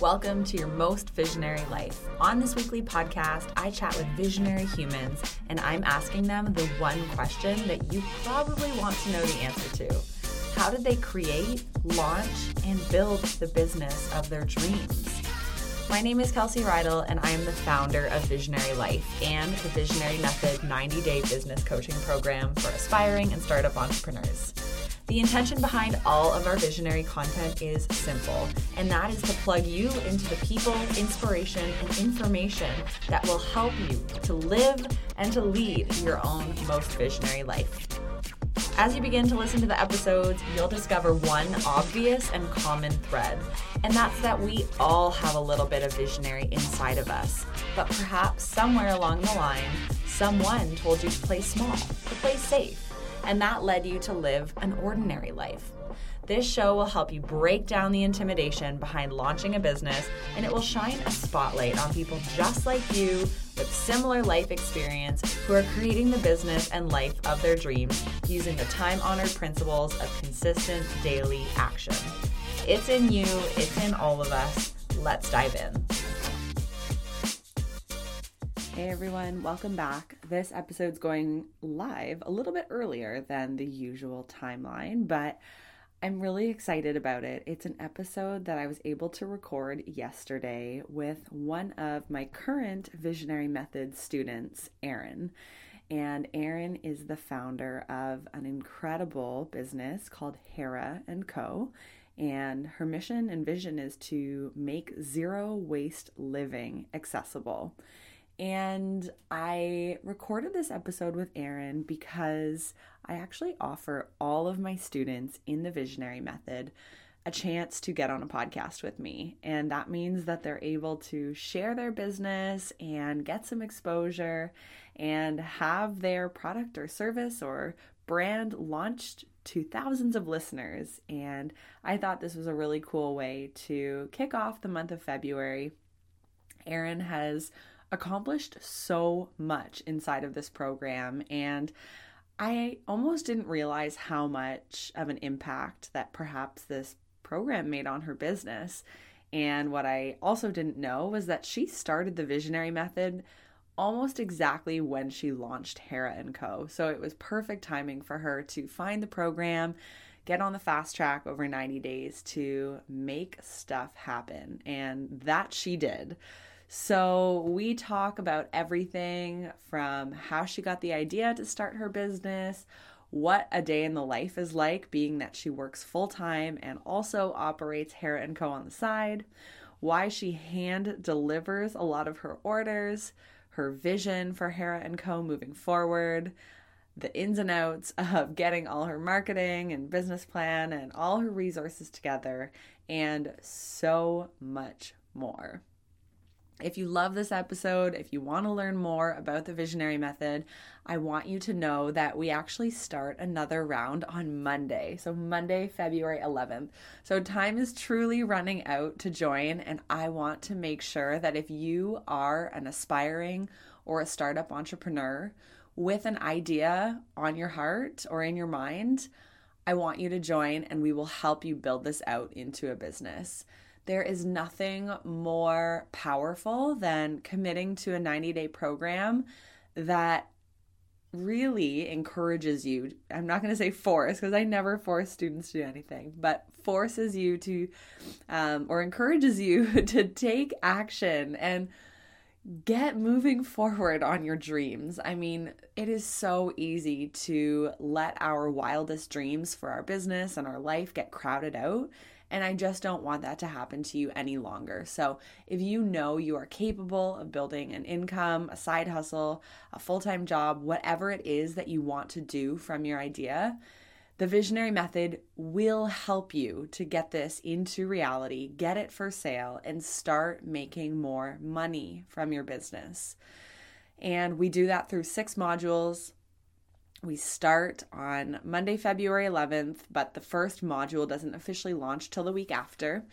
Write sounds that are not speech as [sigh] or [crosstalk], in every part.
Welcome to your most visionary life. On this weekly podcast, I chat with visionary humans and I'm asking them the one question that you probably want to know the answer to. How did they create, launch, and build the business of their dreams? My name is Kelsey Rydell, and I am the founder of Visionary Life and the Visionary Method 90 day business coaching program for aspiring and startup entrepreneurs. The intention behind all of our visionary content is simple, and that is to plug you into the people, inspiration, and information that will help you to live and to lead your own most visionary life. As you begin to listen to the episodes, you'll discover one obvious and common thread, and that's that we all have a little bit of visionary inside of us. But perhaps somewhere along the line, someone told you to play small, to play safe and that led you to live an ordinary life. This show will help you break down the intimidation behind launching a business, and it will shine a spotlight on people just like you with similar life experience who are creating the business and life of their dreams using the time honored principles of consistent daily action. It's in you, it's in all of us. Let's dive in. Hey everyone, welcome back. This episode's going live a little bit earlier than the usual timeline, but I'm really excited about it. It's an episode that I was able to record yesterday with one of my current Visionary Methods students, Erin. And Erin is the founder of an incredible business called Hera and Co. And her mission and vision is to make zero waste living accessible. And I recorded this episode with Erin because I actually offer all of my students in the Visionary Method a chance to get on a podcast with me. And that means that they're able to share their business and get some exposure and have their product or service or brand launched to thousands of listeners. And I thought this was a really cool way to kick off the month of February. Erin has accomplished so much inside of this program and I almost didn't realize how much of an impact that perhaps this program made on her business. And what I also didn't know was that she started the visionary method almost exactly when she launched Hera and Co. So it was perfect timing for her to find the program, get on the fast track over 90 days to make stuff happen. And that she did. So, we talk about everything from how she got the idea to start her business, what a day in the life is like, being that she works full time and also operates Hera and Co. on the side, why she hand delivers a lot of her orders, her vision for Hera and Co. moving forward, the ins and outs of getting all her marketing and business plan and all her resources together, and so much more. If you love this episode, if you want to learn more about the visionary method, I want you to know that we actually start another round on Monday. So, Monday, February 11th. So, time is truly running out to join, and I want to make sure that if you are an aspiring or a startup entrepreneur with an idea on your heart or in your mind, I want you to join and we will help you build this out into a business. There is nothing more powerful than committing to a 90 day program that really encourages you. I'm not going to say force because I never force students to do anything, but forces you to um, or encourages you [laughs] to take action and get moving forward on your dreams. I mean, it is so easy to let our wildest dreams for our business and our life get crowded out and I just don't want that to happen to you any longer. So, if you know you are capable of building an income, a side hustle, a full time job, whatever it is that you want to do from your idea, the visionary method will help you to get this into reality, get it for sale, and start making more money from your business. And we do that through six modules we start on Monday, February 11th, but the first module doesn't officially launch till the week after.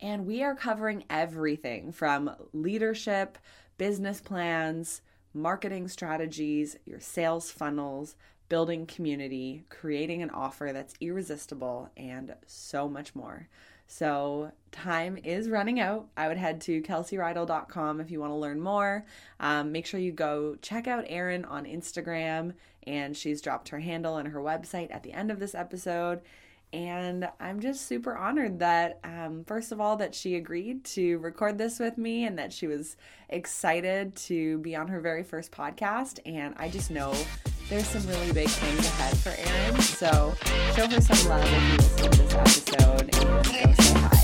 And we are covering everything from leadership, business plans, marketing strategies, your sales funnels, building community, creating an offer that's irresistible, and so much more. So time is running out. I would head to kelseyridle.com if you want to learn more. Um, make sure you go check out Erin on Instagram, and she's dropped her handle and her website at the end of this episode. And I'm just super honored that, um, first of all, that she agreed to record this with me and that she was excited to be on her very first podcast. And I just know there's some really big things ahead for Erin. So show her some love if you listen to this episode and go say hi.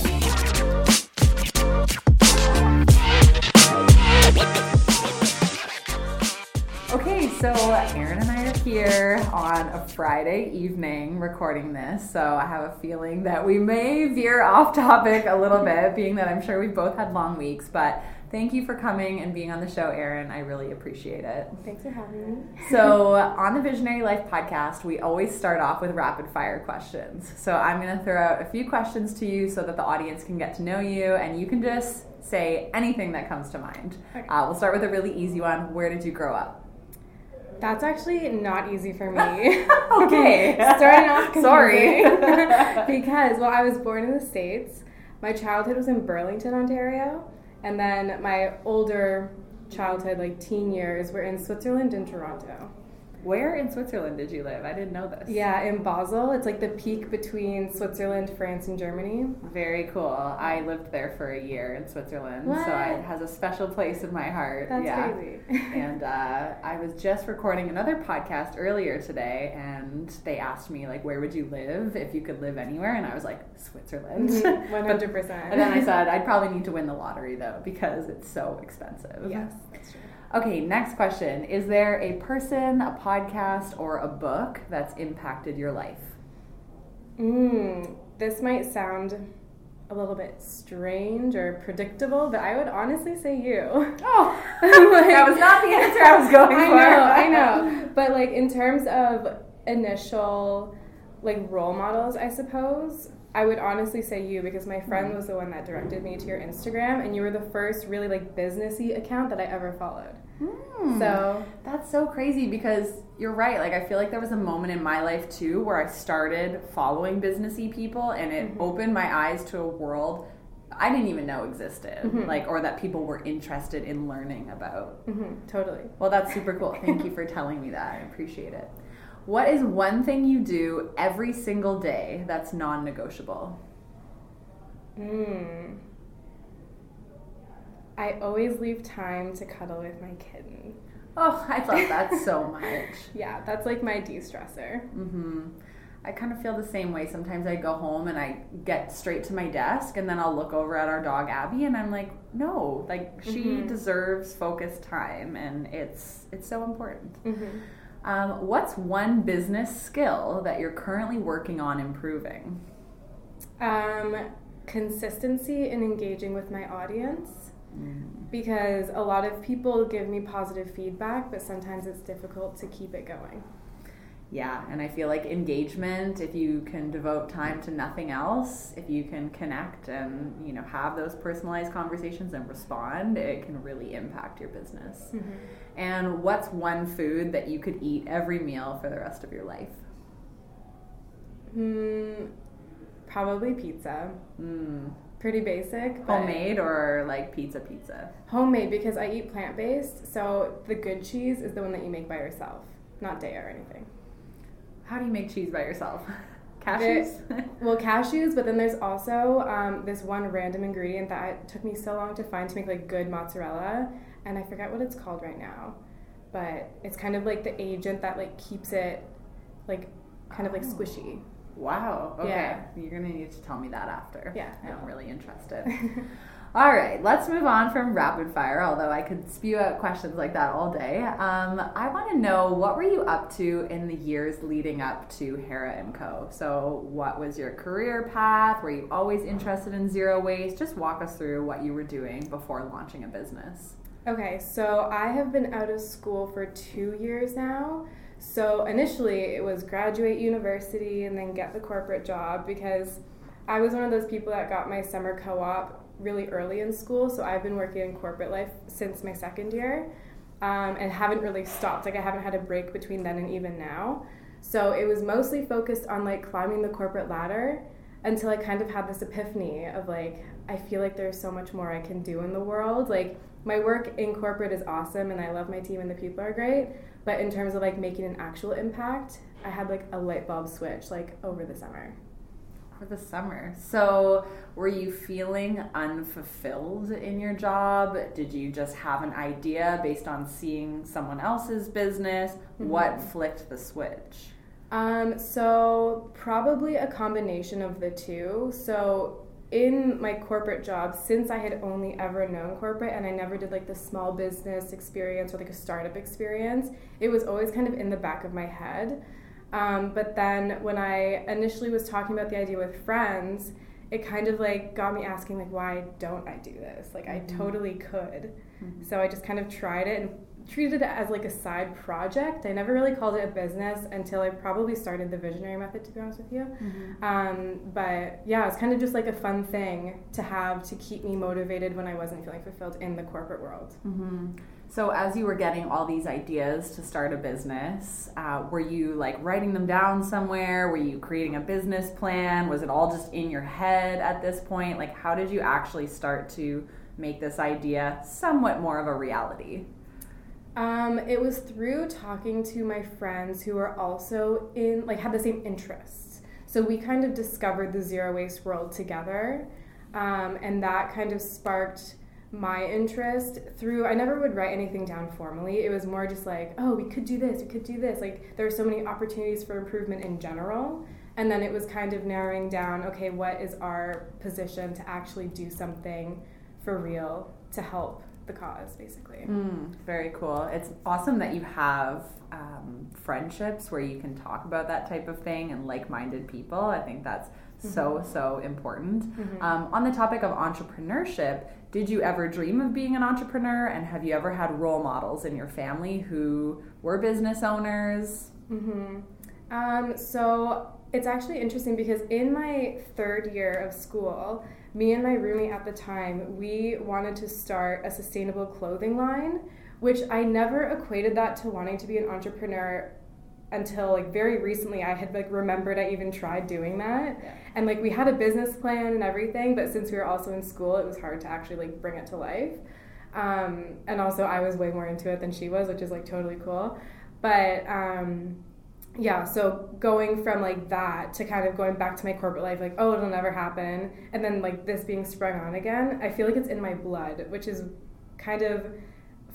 Okay, so Erin and I are here on a Friday evening recording this. So I have a feeling that we may veer off topic a little bit, being that I'm sure we've both had long weeks, but Thank you for coming and being on the show, Erin. I really appreciate it. Thanks for having me. [laughs] so, on the Visionary Life podcast, we always start off with rapid fire questions. So, I'm going to throw out a few questions to you so that the audience can get to know you and you can just say anything that comes to mind. Okay. Uh, we'll start with a really easy one. Where did you grow up? That's actually not easy for me. [laughs] okay. [laughs] Starting off Sorry. because, well, I was born in the States. My childhood was in Burlington, Ontario. And then my older childhood, like teen years, were in Switzerland and Toronto. Where in Switzerland did you live? I didn't know this. Yeah, in Basel. It's like the peak between Switzerland, France, and Germany. Very cool. I lived there for a year in Switzerland, what? so it has a special place in my heart. That's yeah. crazy. [laughs] and uh, I was just recording another podcast earlier today, and they asked me like, "Where would you live if you could live anywhere?" And I was like, "Switzerland." Mm-hmm. [laughs] One hundred percent. And then I said, "I'd probably need to win the lottery though because it's so expensive." Yes, that's true. Okay, next question. Is there a person, a podcast, or a book that's impacted your life? Mm, this might sound a little bit strange or predictable, but I would honestly say you. Oh, [laughs] like, that was not the answer I was [laughs] going I for. I know, I [laughs] know. But like in terms of initial like role models, I suppose, I would honestly say you because my friend mm-hmm. was the one that directed me to your Instagram, and you were the first really like businessy account that I ever followed. Mm. So that's so crazy because you're right. Like I feel like there was a moment in my life too where I started following businessy people, and it mm-hmm. opened my eyes to a world I didn't even know existed, mm-hmm. like or that people were interested in learning about. Mm-hmm. Totally. Well, that's super cool. Thank you for telling me that. I appreciate it. What is one thing you do every single day that's non negotiable? Mm. I always leave time to cuddle with my kitten. Oh, I love that [laughs] so much. yeah, that's like my de stressor. Mm-hmm. I kind of feel the same way. Sometimes I go home and I get straight to my desk and then I'll look over at our dog Abby and I'm like, no, like she mm-hmm. deserves focused time and it's it's so important. Mm-hmm. Um, what's one business skill that you're currently working on improving? Um, consistency in engaging with my audience. Mm. Because a lot of people give me positive feedback, but sometimes it's difficult to keep it going. Yeah, and I feel like engagement, if you can devote time to nothing else, if you can connect and, you know, have those personalized conversations and respond, it can really impact your business. Mm-hmm. And what's one food that you could eat every meal for the rest of your life? Mm, probably pizza. Mm. Pretty basic. Homemade or like pizza pizza? Homemade because I eat plant based, so the good cheese is the one that you make by yourself, not Daiya or anything. How do you make cheese by yourself? [laughs] cashews? well, cashews, but then there's also um, this one random ingredient that took me so long to find to make like good mozzarella, and I forget what it's called right now, but it's kind of like the agent that like keeps it like kind of like oh. squishy. Wow. Okay. Yeah. You're gonna need to tell me that after. Yeah. I'm really interested. [laughs] All right, let's move on from rapid fire, although I could spew out questions like that all day. Um, I want to know what were you up to in the years leading up to Hera Co. So, what was your career path? Were you always interested in zero waste? Just walk us through what you were doing before launching a business. Okay, so I have been out of school for two years now. So initially, it was graduate university and then get the corporate job because I was one of those people that got my summer co op really early in school, so I've been working in corporate life since my second year um, and haven't really stopped. Like, I haven't had a break between then and even now. So it was mostly focused on like climbing the corporate ladder. until I kind of had this epiphany of like, I feel like there's so much more I can do in the world. Like, my work in corporate is awesome and I love my team and the people are great. But in terms of like making an actual impact, I had like a light bulb switch like over the summer. For the summer. So, were you feeling unfulfilled in your job? Did you just have an idea based on seeing someone else's business? Mm-hmm. What flicked the switch? Um, so, probably a combination of the two. So, in my corporate job, since I had only ever known corporate and I never did like the small business experience or like a startup experience, it was always kind of in the back of my head. Um, but then when I initially was talking about the idea with friends, it kind of like got me asking like why don't I do this? Like I mm-hmm. totally could. Mm-hmm. So I just kind of tried it and treated it as like a side project. I never really called it a business until I probably started the visionary method, to be honest with you. Mm-hmm. Um, but yeah, it's kind of just like a fun thing to have to keep me motivated when I wasn't feeling fulfilled in the corporate world. So, as you were getting all these ideas to start a business, uh, were you like writing them down somewhere? Were you creating a business plan? Was it all just in your head at this point? Like, how did you actually start to make this idea somewhat more of a reality? Um, it was through talking to my friends who were also in, like, had the same interests. So we kind of discovered the zero waste world together. Um, and that kind of sparked my interest through I never would write anything down formally. It was more just like, oh, we could do this, we could do this. Like there are so many opportunities for improvement in general. And then it was kind of narrowing down, okay, what is our position to actually do something for real to help the cause, basically. Mm, very cool. It's awesome that you have um, friendships where you can talk about that type of thing and like minded people. I think that's mm-hmm. so, so important. Mm-hmm. Um, on the topic of entrepreneurship, did you ever dream of being an entrepreneur? And have you ever had role models in your family who were business owners? Mm-hmm. Um, so it's actually interesting because in my third year of school, me and my roommate at the time, we wanted to start a sustainable clothing line, which I never equated that to wanting to be an entrepreneur until like very recently I had like remembered I even tried doing that. Yeah. And like we had a business plan and everything, but since we were also in school, it was hard to actually like bring it to life. Um, and also I was way more into it than she was, which is like totally cool. But um, yeah, so going from like that to kind of going back to my corporate life, like, oh, it'll never happen. And then like this being sprung on again, I feel like it's in my blood, which is kind of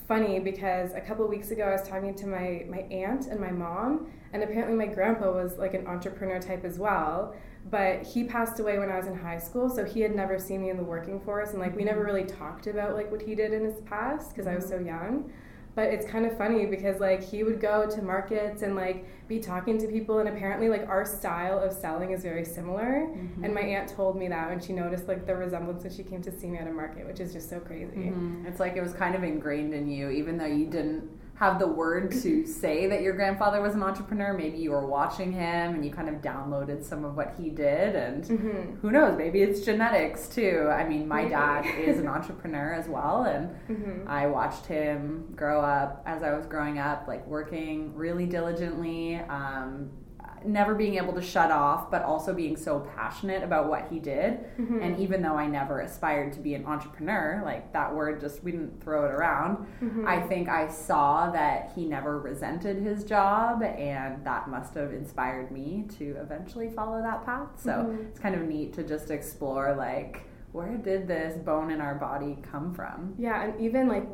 funny because a couple weeks ago I was talking to my, my aunt and my mom, and apparently my grandpa was like an entrepreneur type as well. But he passed away when I was in high school, so he had never seen me in the working force, and like we never really talked about like what he did in his past because I was mm-hmm. so young but it's kind of funny because like he would go to markets and like be talking to people and apparently like our style of selling is very similar mm-hmm. and my aunt told me that when she noticed like the resemblance when she came to see me at a market which is just so crazy mm-hmm. it's like it was kind of ingrained in you even though you didn't have the word to say that your grandfather was an entrepreneur. Maybe you were watching him and you kind of downloaded some of what he did, and mm-hmm. who knows, maybe it's genetics too. I mean, my maybe. dad [laughs] is an entrepreneur as well, and mm-hmm. I watched him grow up as I was growing up, like working really diligently. Um, never being able to shut off, but also being so passionate about what he did. Mm-hmm. And even though I never aspired to be an entrepreneur, like that word just, we didn't throw it around. Mm-hmm. I think I saw that he never resented his job, and that must have inspired me to eventually follow that path. So mm-hmm. it's kind of neat to just explore, like, where did this bone in our body come from? Yeah, and even like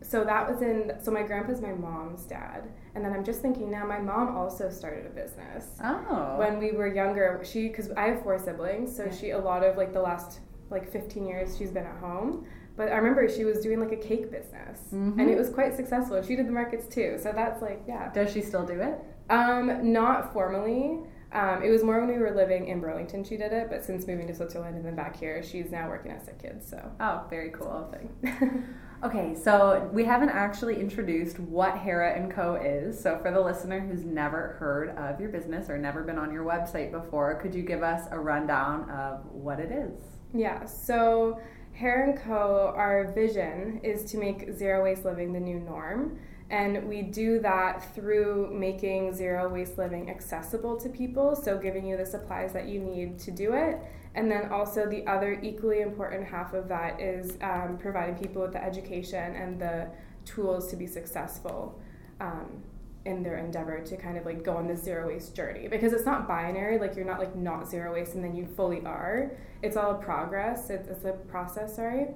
so that was in so my grandpa's my mom's dad and then i'm just thinking now my mom also started a business. Oh. When we were younger she because i have four siblings so yeah. she a lot of like the last like 15 years she's been at home. But i remember she was doing like a cake business. Mm-hmm. and it was quite successful. She did the markets too. So that's like yeah. Does she still do it? Um not formally. Um, it was more when we were living in Burlington she did it, but since moving to Switzerland and then back here, she's now working at Sick Kids. So. Oh, very cool. Thing. [laughs] Okay, so we haven't actually introduced what Hera and Co is. So for the listener who's never heard of your business or never been on your website before, could you give us a rundown of what it is? Yeah. So Hera and Co, our vision is to make zero waste living the new norm. And we do that through making zero waste living accessible to people, so giving you the supplies that you need to do it And then also the other equally important half of that is um, providing people with the education and the tools to be successful um, in their endeavor to kind of like go on the zero waste journey. Because it's not binary like you're not like not zero waste and then you fully are. It's all a progress. It's, it's a process sorry.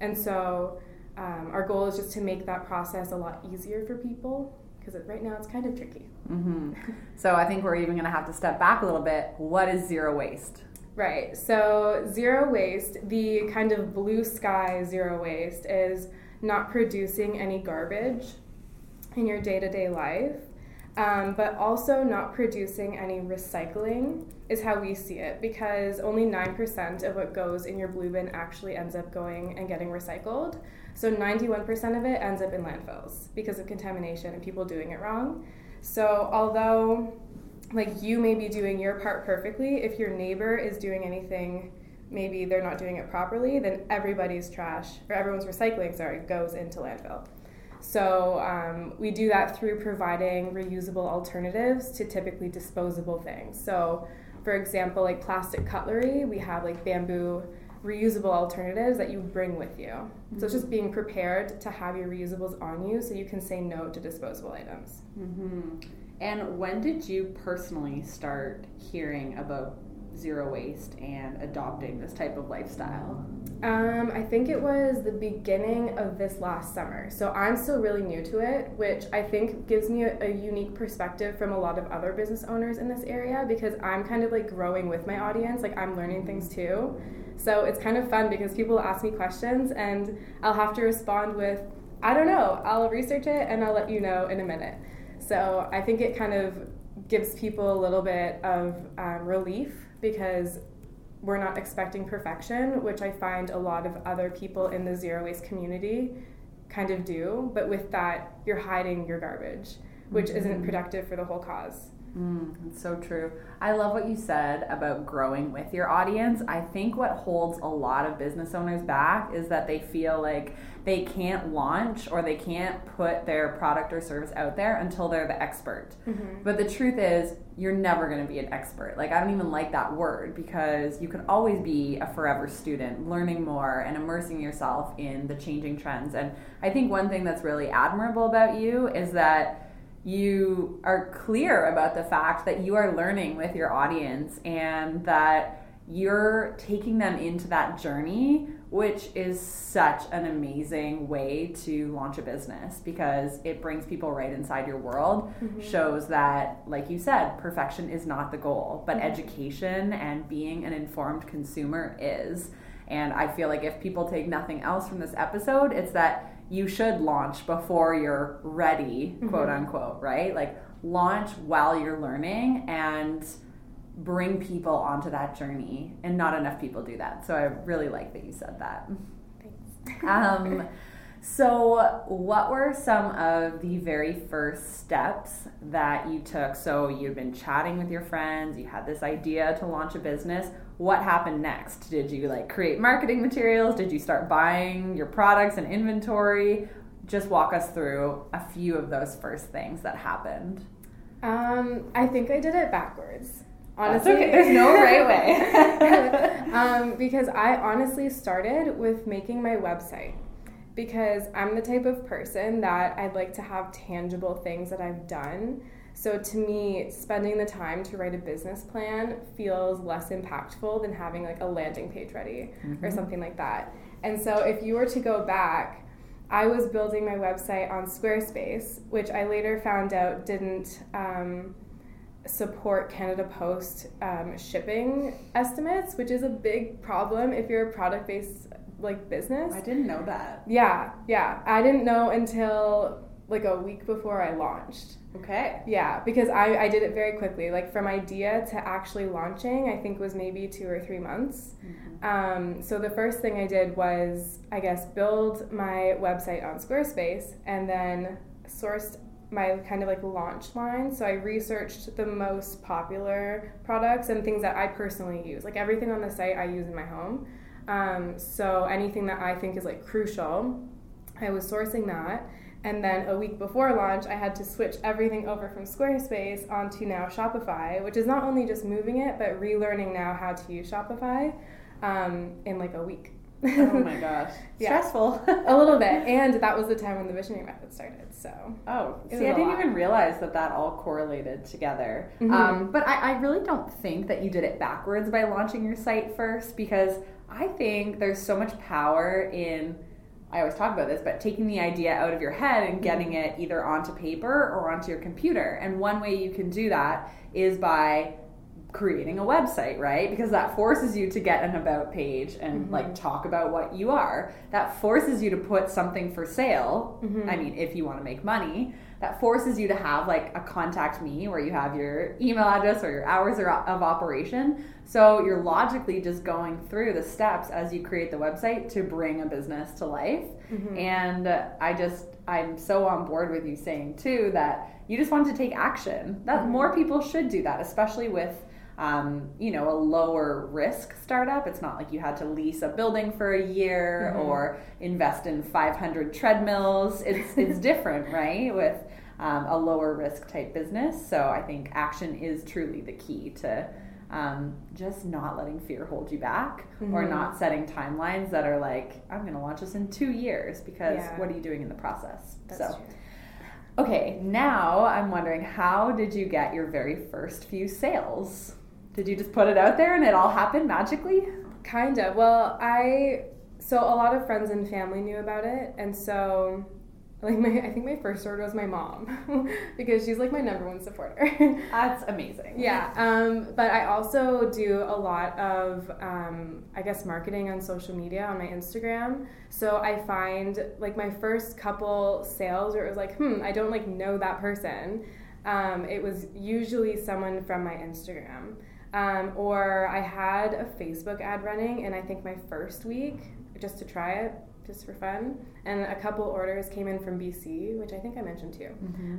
And so um, our goal is just to make that process a lot easier for people because right now it's kind of tricky. Mm-hmm. so i think we're even going to have to step back a little bit. What is zero waste Right. So, zero waste, the kind of blue sky zero waste, is not producing any garbage in your day to day life, um, but also not producing any recycling is how we see it because only 9% of what goes in your blue bin actually ends up going and getting recycled. So, 91% of it ends up in landfills because of contamination and people doing it wrong. So, although like you may be doing your part perfectly if your neighbor is doing anything maybe they're not doing it properly then everybody's trash or everyone's recycling sorry goes into landfill so um, we do that through providing reusable alternatives to typically disposable things so for example like plastic cutlery we have like bamboo reusable alternatives that you bring with you mm-hmm. so it's just mm-hmm. being prepared to have your reusables on you so you can say no to disposable items mm-hmm. And when did you personally start hearing about zero waste and adopting this type of lifestyle? Um, I think it was the beginning of this last summer. So I'm still really new to it, which I think gives me a, a, unique perspective from a lot of other business owners in this area because I'm kind of like growing with my audience. Like I'm learning things too. So it's kind of fun because people ask me questions and I'll have to respond with, I don't know, I'll research it and I'll let you know in a minute. So I think it kind of gives people a little bit of um, relief because we're not expecting perfection, which I find a lot of other people in the zero waste community kind of do. But with that, you're hiding your garbage, which mm-hmm. isn't productive for the whole cause. Mm, it's so true. I love what you said about growing with your audience. I think what holds a lot of business owners back is that they feel like they can't launch or they can't put their product or service out there until they're the expert. Mm-hmm. But the truth is, you're never going to be an expert. Like, I don't even like that word because you can always be a forever student, learning more and immersing yourself in the changing trends. And I think one thing that's really admirable about you is that you are clear about the fact that you are learning with your audience and that you're taking them into that journey, which is such an amazing way to launch a business because it brings people right inside your world, mm-hmm. shows that, like you said, perfection is not the goal, but mm-hmm. education and being an informed consumer is. And I feel like if people take nothing else from this episode, it's that you should launch before you're ready, mm-hmm. quote unquote, right? Like launch while you're learning and bring people onto that journey. And not enough people do that. So I really like that you said that. Thanks. [laughs] um, so, what were some of the very first steps that you took? So, you'd been chatting with your friends, you had this idea to launch a business what happened next? Did you like create marketing materials? Did you start buying your products and inventory? Just walk us through a few of those first things that happened. Um, I think I did it backwards. Honestly, okay. there's no right way. [laughs] um, because I honestly started with making my website because I'm the type of person that I'd like to have tangible things that I've done so to me, spending the time to write a business plan feels less impactful than having like a landing page ready mm-hmm. or something like that. And so if you were to go back, I was building my website on Squarespace, which I later found out didn't um, support Canada Post um, shipping estimates, which is a big problem if you're a product based like business. I didn't know that. Yeah, yeah. I didn't know until like a week before I launched. Okay. Yeah, because I, I did it very quickly. Like from idea to actually launching, I think was maybe two or three months. Mm-hmm. Um, so the first thing I did was, I guess, build my website on Squarespace and then sourced my kind of like launch line. So I researched the most popular products and things that I personally use. Like everything on the site I use in my home. Um, so anything that I think is like crucial, I was sourcing that And then a week before launch, I had to switch everything over from Squarespace onto now Shopify, which is not only just moving it, but relearning now how to use Shopify um, in like a week. oh my [laughs] gosh. Yeah. Stressful. a little bit. [laughs] And that was the time when the visionary method started. So, Oh, see, I didn't lot. even realize that that all correlated together. Mhm. Um, but I, I really don't think that you did it backwards by launching your site first because I think there's so much power in. I always talk about this, but taking the idea out of your head and getting it either onto paper or onto your computer. And one way you can do that is by creating a website, right? Because that forces you to get an about page and mm-hmm. like talk about what you are. That forces you to put something for sale. Mm-hmm. I mean, if you want to make money, that forces you to have like a contact me where you have your email address or your hours of operation. So you're logically just going through the steps as you create the website to bring a business to life. And uh, I just, I'm so on board with you saying too that you just want to take action. That more people should do that, especially with um, you know, a lower risk startup. It's not like you had to lease a building for a year or invest in 500 treadmills. It's it's [laughs] different, right? With um, a lower risk type business. So I think action is truly the key to um, just not letting fear hold you back or not setting timelines that are like, I'm going to launch this in two years because Yeah. what are you doing in the process? that's so. true. Okay, now I'm wondering how did you get your very first few sales? Did you just put it out there and it all happened magically? Kind of. Well, I so a lot of friends and family knew about it, and so like my I think my first order was my mom [laughs] because she's like my number one supporter. [laughs] That's amazing. yeah. Um, but I also do a lot of um, I guess marketing on social media on my Instagram. So I find like my first couple sales where it was like, hmm, I don't like know that person. Um, it was usually someone from my Instagram. Um, or I had a Facebook ad running, and I think my first week, just to try it, just for fun, and a couple orders came in from BC, which I think I mentioned too.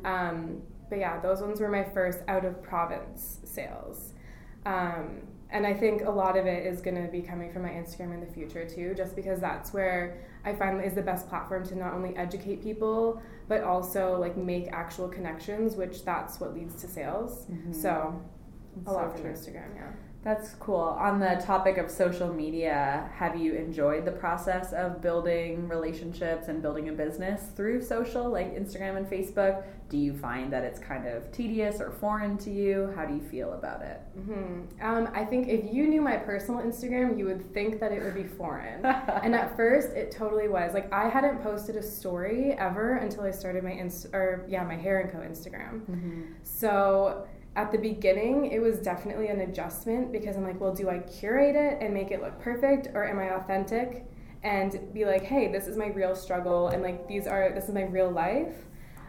Um, but yeah, those ones were my first out of province sales. Um, and I think a lot of it is going to be coming from my Instagram in the future too, just because that's where I find is the best platform to not only educate people, but also like make actual connections, which that's what leads to sales. So a lot from true. Instagram, yeah. That's cool. On the topic of social media, have you enjoyed the process of building relationships and building a business through social, like Instagram and Facebook? Do you find that it's kind of tedious or foreign to you? How do you feel about it? hmm Um, I think if you knew my personal Instagram, you would think that it would be foreign. [laughs] and at first, it totally was. Like I hadn't posted a story ever until I started my inst or yeah, my Hera and Co Instagram. So at the beginning, it was definitely an adjustment because I'm like, well, do I curate it and make it look perfect, or am I authentic and be like, hey, this is my real struggle, and like these are this is my real life.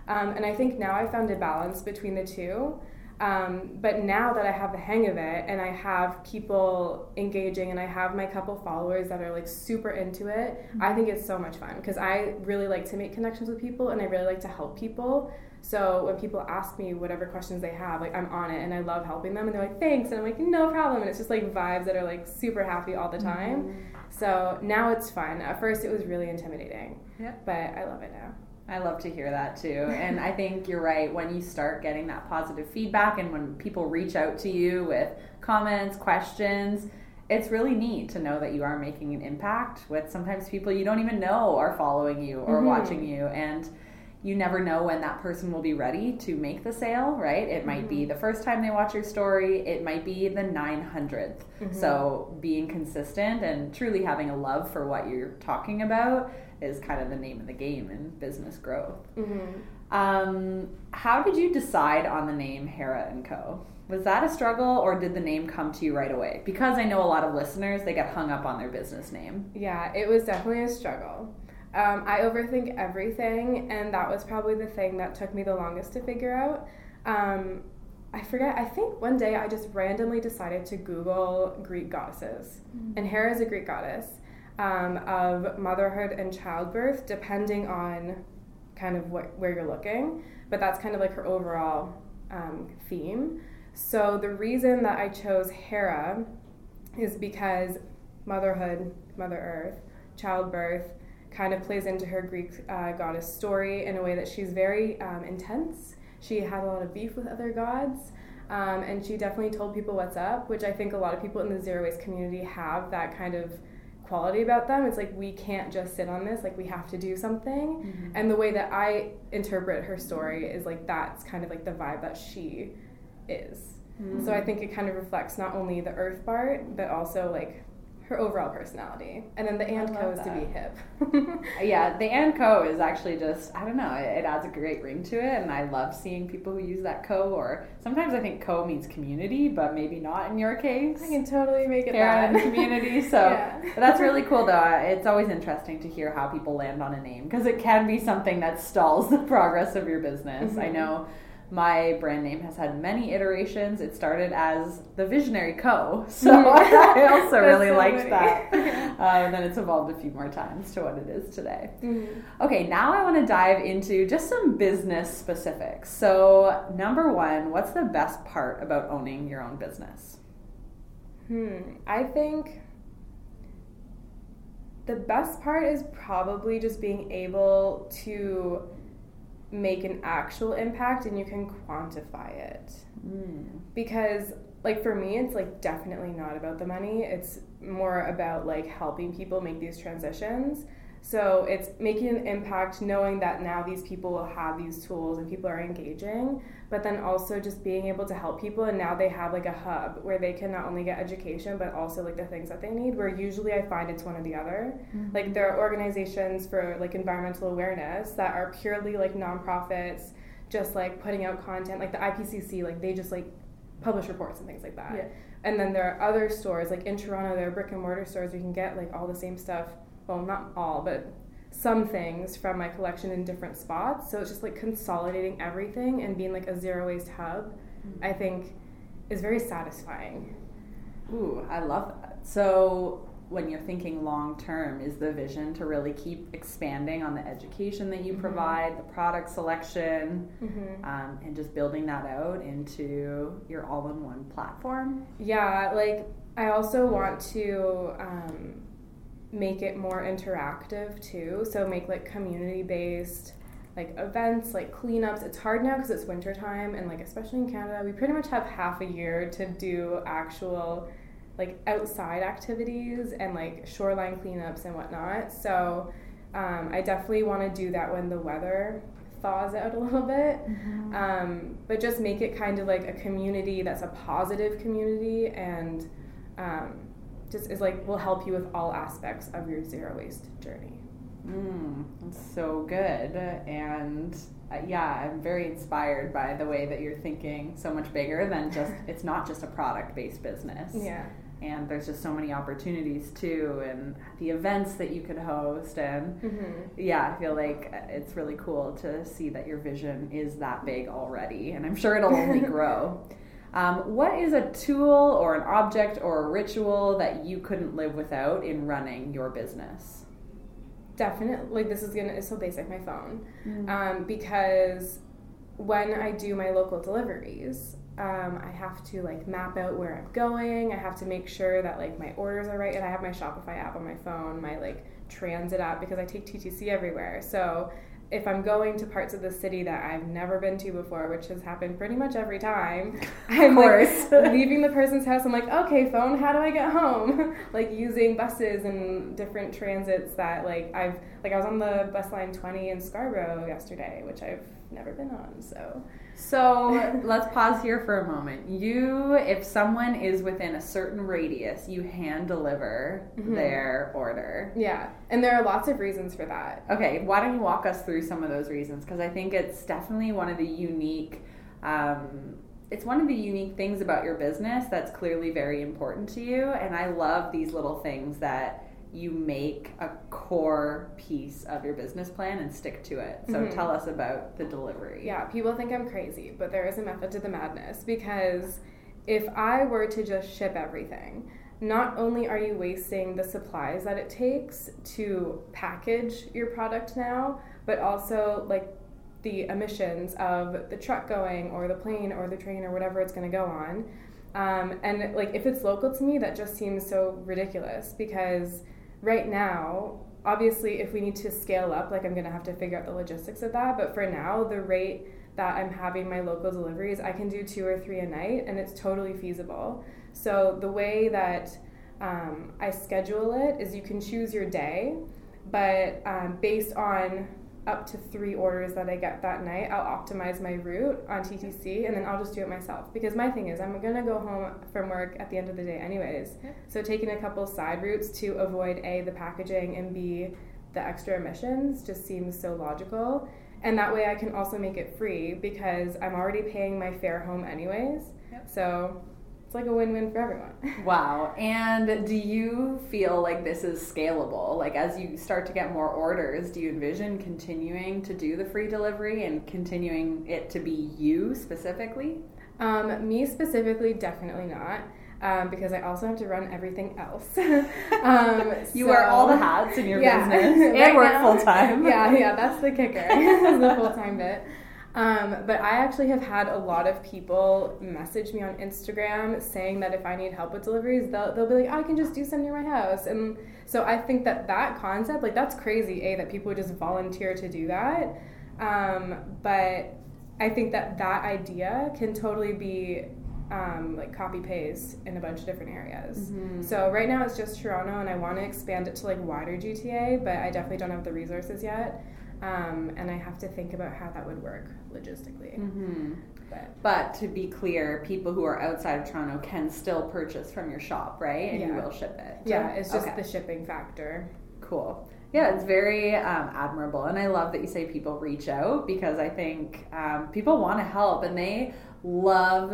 Um, and I think now I found a balance between the two. Um, but now that I have the hang of it and I have people engaging and I have my couple followers that are like super into it, I think it's so much fun because I really like to make connections with people and I really like to help people. So when people ask me whatever questions they have, like I'm on it and I love helping them and they're like, thanks. And I'm like, no problem. And it's just like vibes that are like super happy all the time. So now it's fun. At first it was really intimidating, Yep. but I love it now. I love to hear that too. And I think you're right. When you start getting that positive feedback and when people reach out to you with comments, questions, it's really neat to know that you are making an impact with sometimes people you don't even know are following you or Mhm. watching you. And you never know when that person will be ready to make the sale, right? It might be the first time they watch your story, it might be the 900th. So, being consistent and truly having a love for what you're talking about is kind of the name of the game in business growth. Mm-hmm. Um, how did you decide on the name Hera and Co? Was that a struggle or did the name come to you right away? Because I know a lot of listeners, they get hung up on their business name. Yeah, it was definitely a struggle. Um, I overthink everything, and that was probably the thing that took me the longest to figure out. Um, I forget, I think one day I just randomly decided to Google Greek goddesses. And Hera is a Greek goddess um, of motherhood and childbirth, depending on kind of what, where you're looking. But that's kind of like her overall um, theme. So the reason that I chose Hera is because motherhood, Mother Earth, childbirth, kind of plays into her Greek uh, goddess story in a way that she's very um, intense. She had a lot of beef with other gods. Um, and she definitely told people what's up, which I think a lot of people in the zero waste community have that kind of quality about them. It's like we can't just sit on this, like we have to do something. Mm-hmm. And the way that I interpret her story is like that's kind of like the vibe that she is. Mm-hmm. So I think it kind of reflects not only the earth part, but also like her overall personality. And then the and co is that. to be hip. [laughs] yeah, the and co is actually just I don't know, it, it, adds a great ring to it and I love seeing people who use that co or sometimes I think co means community, but maybe not in your case. I can totally make it that. community. [laughs] So yeah. that's really cool though. It's always interesting to hear how people land on a name because it can be something that stalls the [laughs] progress of your business. Mm-hmm. I know my brand name has had many iterations. It started as the Visionary Co. [laughs] So [laughs] I also really so liked funny. that. [laughs] Uh, and then it's evolved a few more times to what it is today. Mm-hmm. Okay, now I want to dive into just some business specifics. So, number one, what's the best part about owning your own business? Hmm, I think the best part is probably just being able to make an actual impact and you can quantify it. Mm. Because like for me it's like definitely not about the money. It's more about like helping people make these transitions. So it's making an impact knowing that now these people will have these tools and people are engaging, but then also just being able to help people and now they have like a hub where they can not only get education but also like the things that they need where usually I find it's one or the other. Mm-hmm. Like there are organizations for like environmental awareness that are purely like nonprofits just like putting out content like the IPCC like they just like publish reports and things like that. Yeah. And then there are other stores like in Toronto there are brick and mortar stores where you can get like all the same stuff well, not all, but some things from my collection in different spots. So it's just like consolidating everything and being like a zero waste hub, mm-hmm. I think is very satisfying. Ooh, I love that. So when you're thinking long term, is the vision to really keep expanding on the education that you mm-hmm. provide, the product selection, mm-hmm. um, and just building that out into your all in one platform? Yeah, like I also want to. Um, make it more interactive too. So make like community based like events, like cleanups. It's hard now because it's wintertime and like especially in Canada, we pretty much have half a year to do actual like outside activities and like shoreline cleanups and whatnot. So um, I definitely want to do that when the weather thaws out a little bit. Mm-hmm. Um, but just make it kind of like a community that's a positive community and um, just is like will help you with all aspects of your zero waste journey. Mm, that's so good. And uh, yeah, I'm very inspired by the way that you're thinking so much bigger than just, [laughs] it's not just a product based business. Yeah. And there's just so many opportunities too, and the events that you could host. And mm-hmm. yeah, I feel like it's really cool to see that your vision is that big already. And I'm sure it'll only [laughs] grow. Um, what is a tool or an object or a ritual that you couldn't live without in running your business? Definitely, this is gonna it's so basic. My phone, mm. um, because when I do my local deliveries, um, I have to like map out where I'm going. I have to make sure that like my orders are right, and I have my Shopify app on my phone, my like transit app because I take TTC everywhere. So if I'm going to parts of the city that I've never been to before, which has happened pretty much every time, [laughs] I'm like [laughs] leaving the person's house. I'm like, okay, phone, how do I get home? [laughs] like using buses and different transits that like I've like I was on the bus line 20 in Scarborough yesterday, which I've never been on. So so let's pause here for a moment. You, if someone is within a certain radius, you hand deliver mm-hmm. their order. Yeah, and there are lots of reasons for that. Okay, why don't you walk us through some of those reasons? Because I think it's definitely one of the unique. Um, it's one of the unique things about your business that's clearly very important to you, and I love these little things that you make a core piece of your business plan and stick to it. So mm-hmm. tell us about the delivery. Yeah, people think I'm crazy, but there is a method to the madness because if I were to just ship everything, not only are you wasting the supplies that it takes to package your product now, but also like the emissions of the truck going or the plane or the train or whatever it's going to go on. Um, and like if it's local to me, that just seems so ridiculous because right now obviously, if we need to scale up, like I'm gonna have to figure out the logistics of that. But for now, the rate that I'm having my local deliveries, I can do two or three a night, and it's totally feasible. So the way that um, I schedule it is you can choose your day, but um, based on up to three orders that I get that night, I'll optimize my route on TTC and then I'll just do it myself. Because my thing is, I'm gonna go home from work at the end of the day, anyways. Yeah. So taking a couple side routes to avoid A, the packaging, and B, the extra emissions just seems so logical. And that way I can also make it free because I'm already paying my fare home, anyways. Yep. So it's like a win win for everyone. [laughs] Wow. And do you feel like this is scalable? Like as you start to get more orders, do you envision continuing to do the free delivery and continuing it to be you specifically? Um, me specifically, definitely not. Um, because I also have to run everything else. [laughs] um, You wear all the hats in your Yeah. business [laughs] and Right work full time. Yeah, yeah, that's the kicker. the full time bit. Um, but I actually have had a lot of people message me on Instagram saying that if I need help with deliveries, they'll, they'll be like, I can just do some near my house. And so I think that that concept, like, that's crazy, A, that people would just volunteer to do that. Um, but I think that that idea can totally be um, like copy paste in a bunch of different areas. Mhm. So right now it's just Toronto, and I want to expand it to like wider GTA, but I definitely don't have the resources yet, um, and I have to think about how that would work logistically. hmm But But to be clear, people who are outside of Toronto can still purchase from your shop, right? And you will ship it. yeah, it's just Okay. the shipping factor. Cool. Yeah, it's very um, admirable. And I love that you say people reach out because I think um, people want to help and they love,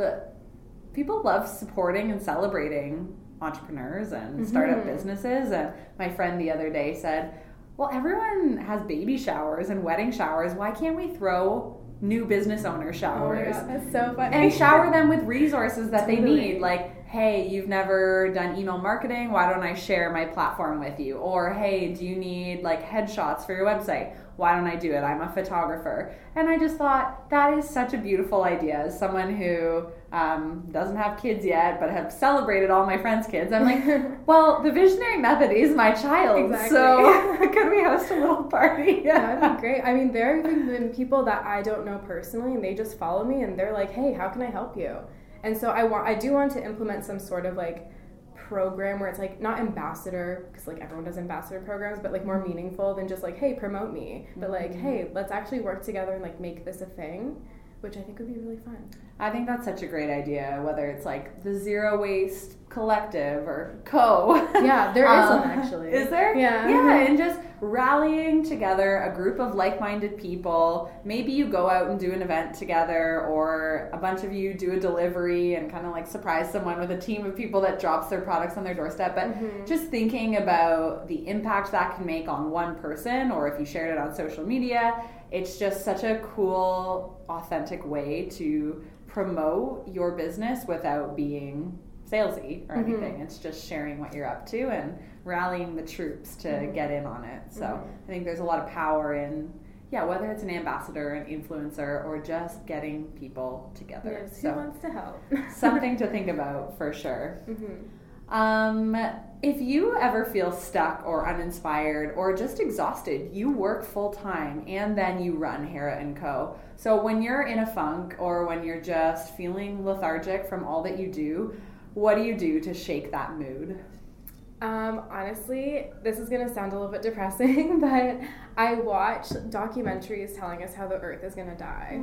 people love supporting and celebrating entrepreneurs and startup Mhm. businesses. And my friend the other day said, well, everyone has baby showers and wedding showers. Why can't we throw new business owner showers? Oh my showers? God, that's so funny. and [laughs] shower them with resources that they need like hey you've never done email marketing why don't i share my platform with you or hey do you need like headshots for your website why don't i do it i'm a photographer and i just thought that is such a beautiful idea as someone who um, doesn't have kids yet but have celebrated all my friends kids i'm like [laughs] well the visionary method is my child Exactly. [laughs] so could we host a little party Yeah. [laughs] That'd be great. I mean, there have even been people that I don't know personally, and they just follow me, and they're like, "Hey, how can I help you?" And so I want, I do want to implement some sort of like program where it's like not ambassador because like everyone does ambassador programs, but like more meaningful than just like, "Hey, promote me," but like, Mhm. "Hey, let's actually work together and like make this a thing," which I think would be really fun. I think that's such a great idea, whether it's like the Zero Waste Collective or Co. Yeah, there is [laughs] Um, one actually. Is there? Yeah. Yeah, and just rallying together a group of like minded people. Maybe you go out and do an event together, or a bunch of you do a delivery and kind of like surprise someone with a team of people that drops their products on their doorstep. But Mhm. just thinking about the impact that can make on one person, or if you shared it on social media, it's just such a cool, authentic way to promote your business without being salesy or Mhm. anything. It's just sharing what you're up to and rallying the troops to Mhm. get in on it. So Mhm. I think there's a lot of power in, yeah, whether it's an ambassador, an influencer, or just getting people together. Yes, who wants to help? something [laughs] to think about for sure. Mhm. Um, if you ever feel stuck or uninspired or just exhausted, you work full time and then you run Hera and Co. So when you're in a funk or when you're just feeling lethargic from all that you do, what do you do to shake that mood? Um, honestly, this is gonna sound a little bit depressing, [laughs] but I watch documentaries telling us how the Earth is gonna die.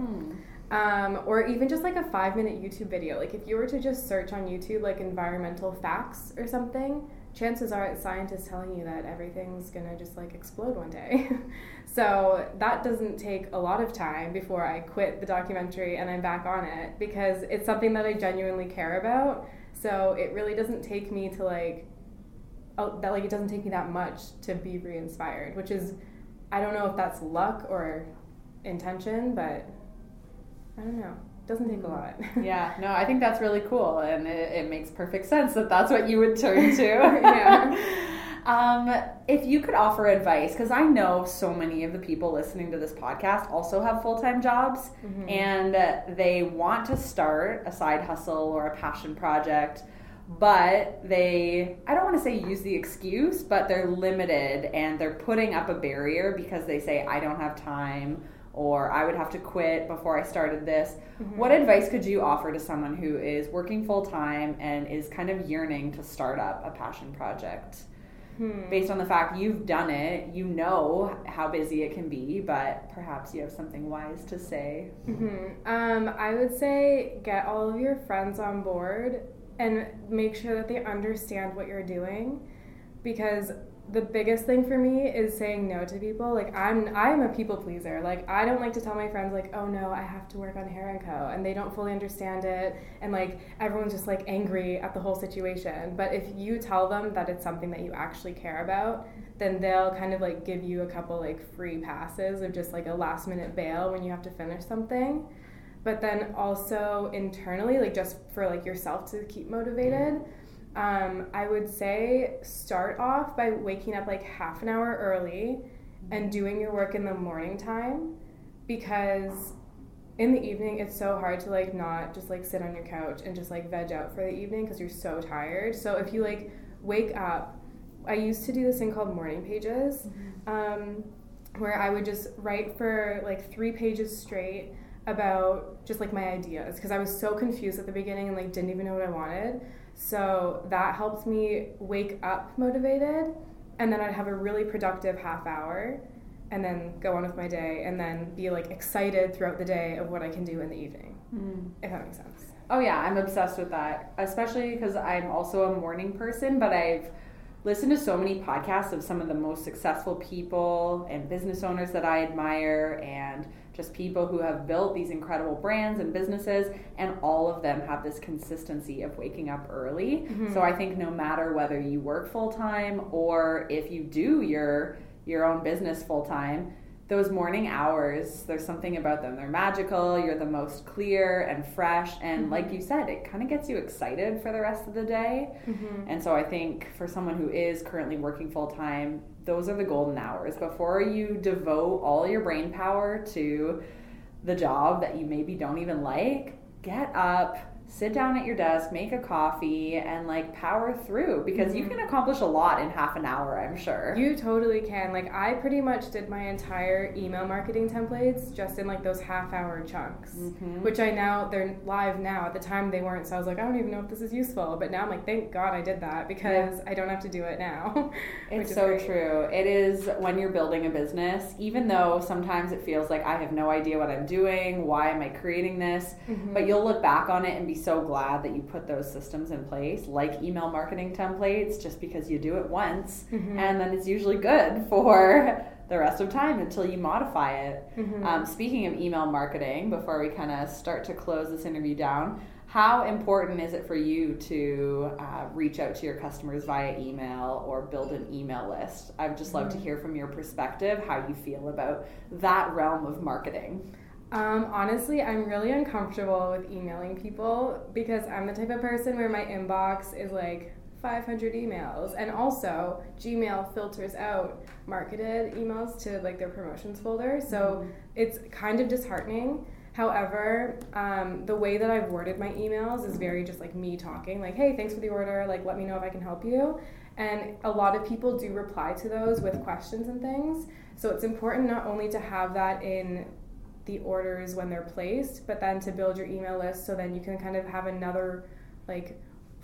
Um, or even just like a five minute YouTube video. Like if you were to just search on YouTube like environmental facts or something, chances are it's scientists telling you that everything's gonna just like explode one day. [laughs] so that doesn't take a lot of time before I quit the documentary and I'm back on it because it's something that I genuinely care about. So it really doesn't take me to like oh, that like it doesn't take me that much to be re-inspired, which is I don't know if that's luck or intention, but I don't know. Doesn't take a lot. [laughs] yeah, no, I think that's really cool, and it, it makes perfect sense that that's what you would turn to. [laughs] Yeah. [laughs] Um, if you could offer advice, because I know so many of the people listening to this podcast also have full time jobs Mhm. and they want to start a side hustle or a passion project. but they I don't want to say use the excuse, but they're limited and they're putting up a barrier because they say I don't have time or I would have to quit before I started this. Mm-hmm. What advice could you offer to someone who is working full time and is kind of yearning to start up a passion project? Hmm. Based on the fact you've done it, you know how busy it can be, but perhaps you have something wise to say. Mm-hmm. Um, I would say get all of your friends on board and make sure that they understand what you're doing because the biggest thing for me is saying no to people. Like I'm I'm a people pleaser. Like I don't like to tell my friends like, "Oh no, I have to work on Hera and Co." and they don't fully understand it and like everyone's just like angry at the whole situation. But if you tell them that it's something that you actually care about, then they'll kind of like give you a couple like free passes of just like a last minute bail when you have to finish something. But then also internally, like just for like yourself to keep motivated. Um, I would say start off by waking up like half an hour early and doing your work in the morning time because in the evening it's so hard to like not just like sit on your couch and just like veg out for the evening because you're so tired. So if you like wake up, I used to do this thing called morning pages, mm-hmm. um, where I would just write for like three pages straight about just like my ideas because I was so confused at the beginning and like didn't even know what I wanted. So that helps me wake up motivated, and then I'd have a really productive half hour, and then go on with my day, and then be like excited throughout the day of what I can do in the evening. Mm. If that makes sense. Oh yeah, I'm obsessed with that, especially because I'm also a morning person, but I've listened to so many podcasts of some of the most successful people and business owners that I admire and just people who have built these incredible brands and businesses, and all of them have this consistency of waking up early. Mm-hmm. So I think no matter whether you work full time or if you do your your own business full time, those morning hours, there's something about them. They're magical. You're the most clear and fresh. And mm-hmm. like you said, it kind of gets you excited for the rest of the day. Mm-hmm. And so I think for someone who is currently working full time, those are the golden hours before you devote all your brain power to the job that you maybe don't even like. Get up sit down at your desk, make a coffee, and like power through because mm-hmm. you can accomplish a lot in half an hour, I'm sure. You totally can. Like, I pretty much did my entire email marketing templates just in like those half hour chunks, mm-hmm. which I now, they're live now. At the time, they weren't, so I was like, I don't even know if this is useful. But now I'm like, thank God I did that because yeah. I don't have to do it now. [laughs] it's so great. true. It is when you're building a business, even though sometimes it feels like I have no idea what I'm doing, why am I creating this, mm-hmm. but you'll look back on it and be so glad that you put those systems in place, like email marketing templates, just because you do it once mm-hmm. and then it's usually good [laughs] for the rest of time until you modify it. Mm-hmm. Um, speaking of email marketing, before we kind of start to close this interview down, how important is it for you to uh, reach out to your customers via email or build an email list? I'd just love mm-hmm. to hear from your perspective how you feel about that realm of marketing. Um, honestly, I'm really uncomfortable with emailing people because I'm the type of person where my inbox is like 500 emails, and also Gmail filters out marketed emails to like their promotions folder. So mm-hmm. it's kind of disheartening. However, um, the way that I've worded my emails is very just like me talking, like, hey, thanks for the order, like, let me know if I can help you. And a lot of people do reply to those with questions and things. So it's important not only to have that in the orders when they're placed, but then to build your email list so then you can kind of have another like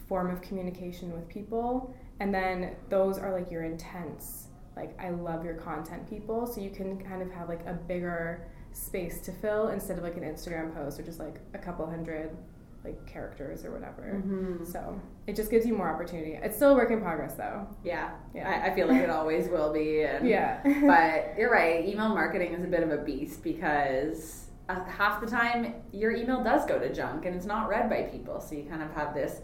form of communication with people. And then those are like your intents. Like I love your content people, so you can kind of have like a bigger space to fill instead of like an Instagram post or just like a couple hundred like characters or whatever. Mm-hmm. So it just gives you more opportunity. It's still a work in progress though. Yeah, yeah. I, I feel like it always will be. And, yeah, [laughs] but [laughs] you're right. Email marketing is a bit of a beast because uh, half the time your email does go to junk and it's not read by people. So you kind of have this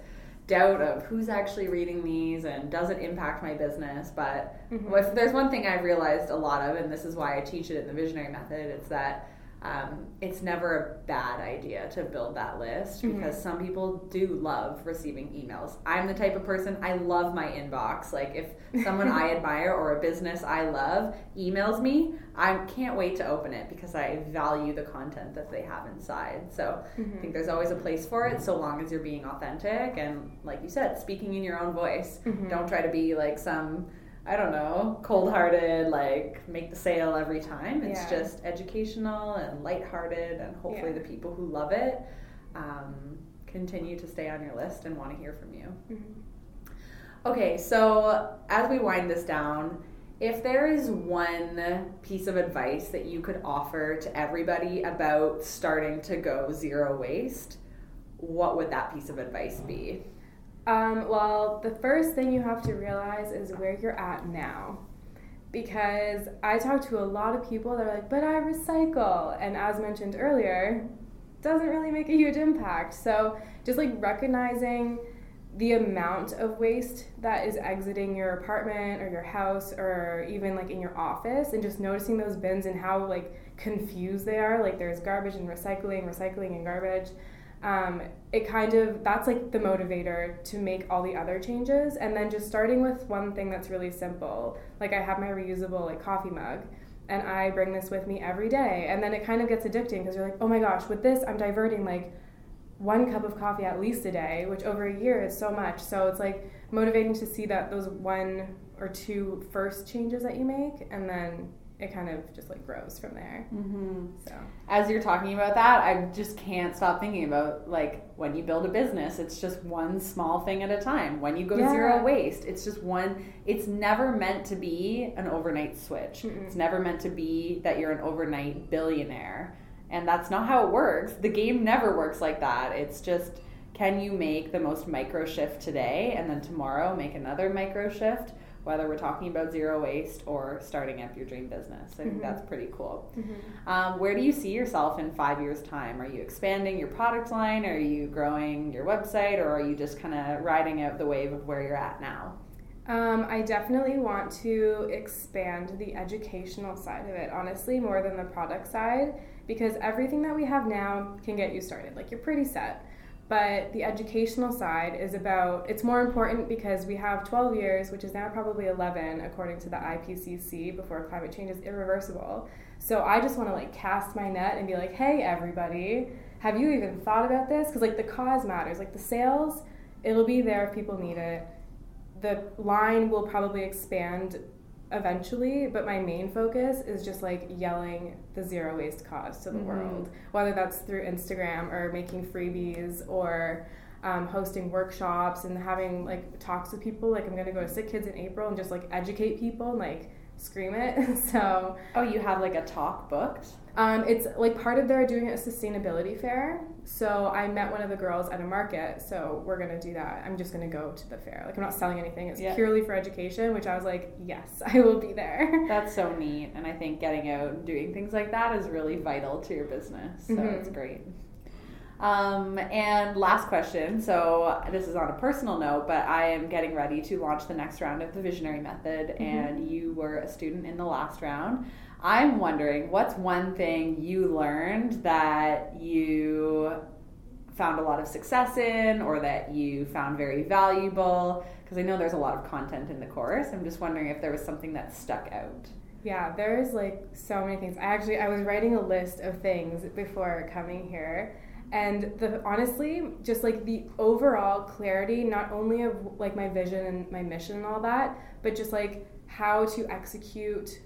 doubt of who's actually reading these and does it impact my business. But mm-hmm. if there's one thing I've realized a lot of, and this is why I teach it in the visionary method, it's that um, it's never a bad idea to build that list Mm-hmm. because some people do love receiving emails. I'm the type of person I love my inbox. Like if someone [laughs] I admire or a business I love emails me, I can't wait to open it because I value the content that they have inside. So Mm-hmm. I think there's always a place for it so long as you're being authentic and like you said, speaking in your own voice. Mm-hmm. Don't try to be like some I don't know, cold hearted, like make the sale every time. It's Yeah. just educational and lighthearted, and hopefully Yeah. the people who love it um, continue to stay on your list and want to hear from you. Mm-hmm. Okay, so as we wind this down, if there is one piece of advice that you could offer to everybody about starting to go zero waste, what would that piece of advice be? Um, well, the first thing you have to realize is where you're at now. Because I talk to a lot of people that are like, but I recycle. And as mentioned earlier, doesn't really make a huge impact. So just like recognizing the amount of waste that is exiting your apartment or your house or even like in your office and just noticing those bins and how like confused they are. Like there's garbage and recycling, recycling and garbage um, it kind of that's like the motivator to make all the other changes. And then just starting with one thing that's really simple like i have my reusable like coffee mug and i bring this with me every day. And then it kind of gets addicting because you're like oh my gosh with this i'm diverting like one cup of coffee at least a day which over a year is so much. So it's like motivating to see that those one or two first changes that you make and then it kind of just like grows from there Mm-hmm. so as you're talking about that, I just can't stop thinking about like when you build a business, it's just one small thing at a time. When you go Yeah. zero waste, it's just one, it's never meant to be an overnight switch. Mm-mm. It's never meant to be that you're an overnight billionaire. And that's not how it works. The game never works like that. It's just can you make the most micro shift today and then tomorrow make another micro shift, whether we're talking about zero waste or starting up your dream business. I think Mhm. that's pretty cool. Mhm. Um, where do you see yourself in five years' time? Are you expanding your product line? Are you growing your website? Or are you just kind of riding out the wave of where you're at now? Um, I definitely want to expand the educational side of it, honestly, more than the product side, because everything that we have now can get you started. Like, you're pretty set. But the educational side is about, it's more important because we have 12 years, which is now probably 11, according to the IPCC, before climate change is irreversible. So I just want to like cast my net and be like, hey, everybody, have you even thought about this? Because like the cause matters. Like the sales, it'll be there if people need it the line will probably expand eventually, but my main focus is just like yelling the zero waste cause to the Mhm. world, whether that's through Instagram or making freebies or um, hosting workshops and having like talks with people. Like I'm gonna go to Sick Kids in April and just like educate people and like scream it. [laughs] so Oh, you have like a talk booked? um, it's like part of their doing a sustainability fair. So I met one of the girls at a market. So we're gonna do that. I'm just gonna go to the fair. Like I'm not selling anything. It's Yeah. purely for education. Which I was like, yes, [laughs] I will be there. That's so neat. And I think getting out and doing things like that is really vital to your business. So Mhm. it's great. Um, and last question. So this is on a personal note, but I am getting ready to launch the next round of the Visionary Method, and you were a student in the last round. I'm wondering what's one thing you learned that you found a lot of success in or that you found very valuable? Because I know there's a lot of content in the course. I'm just wondering if there was something that stuck out. Yeah, there's like so many things. I actually I was writing a list of things before coming here. And the honestly, just like the overall clarity, not only of like my vision and my mission and all that, but just like how to execute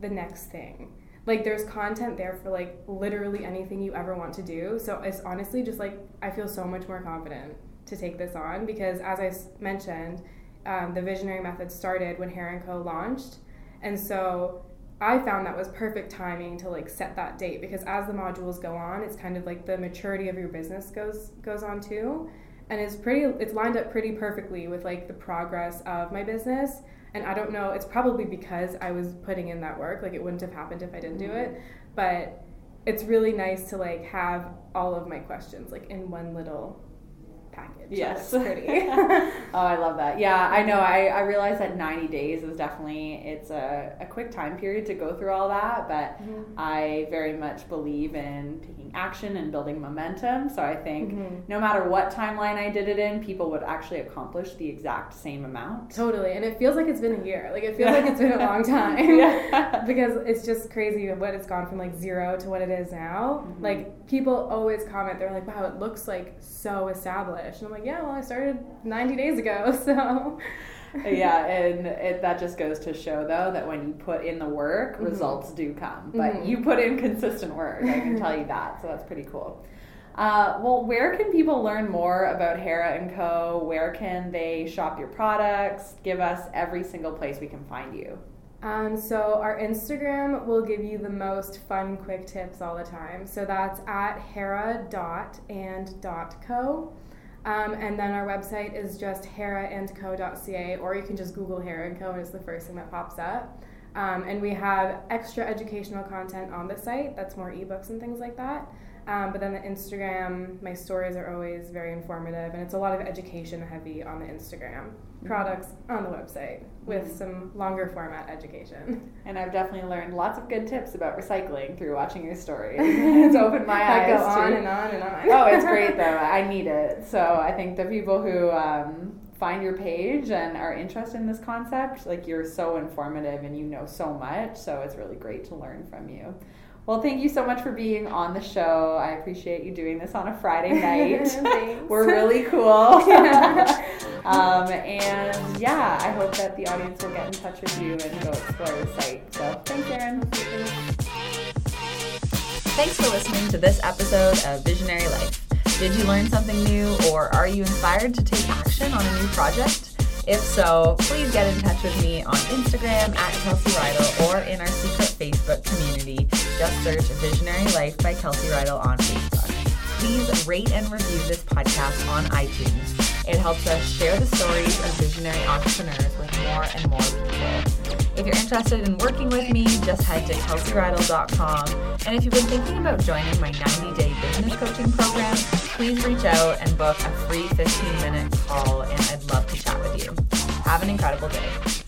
the next thing. Like there's content there for like literally anything you ever want to do. So it's honestly just like I feel so much more confident to take this on because as i mentioned, um, the visionary method started when Hera and Co launched, and so I found that was perfect timing to like set that date because as the modules go on, it's kind of like the maturity of your business goes goes on too, and it's pretty it's lined up pretty perfectly with like the progress of my business. And I don't know, it's probably because I was putting in that work. Like it wouldn't have happened if I didn't do mm-hmm. it, but it's really nice to like have all of my questions like in one little package. Yes. Pretty. [laughs] [laughs] oh, I love that. Yeah, I know. I, I realize that 90 days is definitely it's a, a quick time period to go through all that, but Mhm. I very much believe in taking action and building momentum. So I think Mhm. no matter what timeline I did it in, people would actually accomplish the exact same amount. Totally, and it feels like it's been a year. Like it feels like it's been a long [laughs] time. Yeah. because it's just crazy what it's gone from like zero to what it is now. Mhm. Like people always comment, they're like, "Wow, it looks like so established." And I'm like, "Yeah, well, I started 90 days ago, [laughs] so." yeah, and it, that just goes to show though that when you put in the work, Mhm. results do come. But Mhm. you put in consistent work, I can tell you that. So that's pretty cool. Uh, well, where can people learn more about Hera and Co? Where can they shop your products? Give us every single place we can find you. Um, so our Instagram will give you the most fun, quick tips all the time. So that's at hera dot and dot co. Um, and then our website is just heraandco.ca, or you can just Google Hera and Co. and it's the first thing that pops up. Um, and we have extra educational content on the site. That's more ebooks and things like that. Um, but then the Instagram, my stories are always very informative, and it's a lot of education heavy on the Instagram. Products on the website with Mhm. some longer format education. And I've definitely learned lots of good tips about recycling through watching your stories. [laughs] [laughs] it's opened my eyes. go on to- and on and on. oh, it's great [laughs] though. I need it. So I think the people who um, find your page and are interested in this concept, like you're so informative and you know so much. So it's really great to learn from you. Well, thank you so much for being on the show. I appreciate you doing this on a Friday [laughs] night. [laughs] We're really cool. [laughs] um, and yeah, I hope that the audience will get in touch with you and go explore the site. So thanks, Erin. Thanks for listening to this episode of Visionary Life. Did you learn something new or are you inspired to take action on a new project? If so, please get in touch with me on Instagram at Kelsey Rydell or in our secret Facebook community. Just search Visionary Life by Kelsey Rydell on Facebook. Please rate and review this podcast on iTunes. It helps us share the stories of visionary entrepreneurs with more and more people. If you're interested in working with me, just head to kelseyrydell.com. And if you've been thinking about joining my 90 day business coaching program, please reach out and book a free 15 minute call, and I'd love to chat with you. Have an incredible day.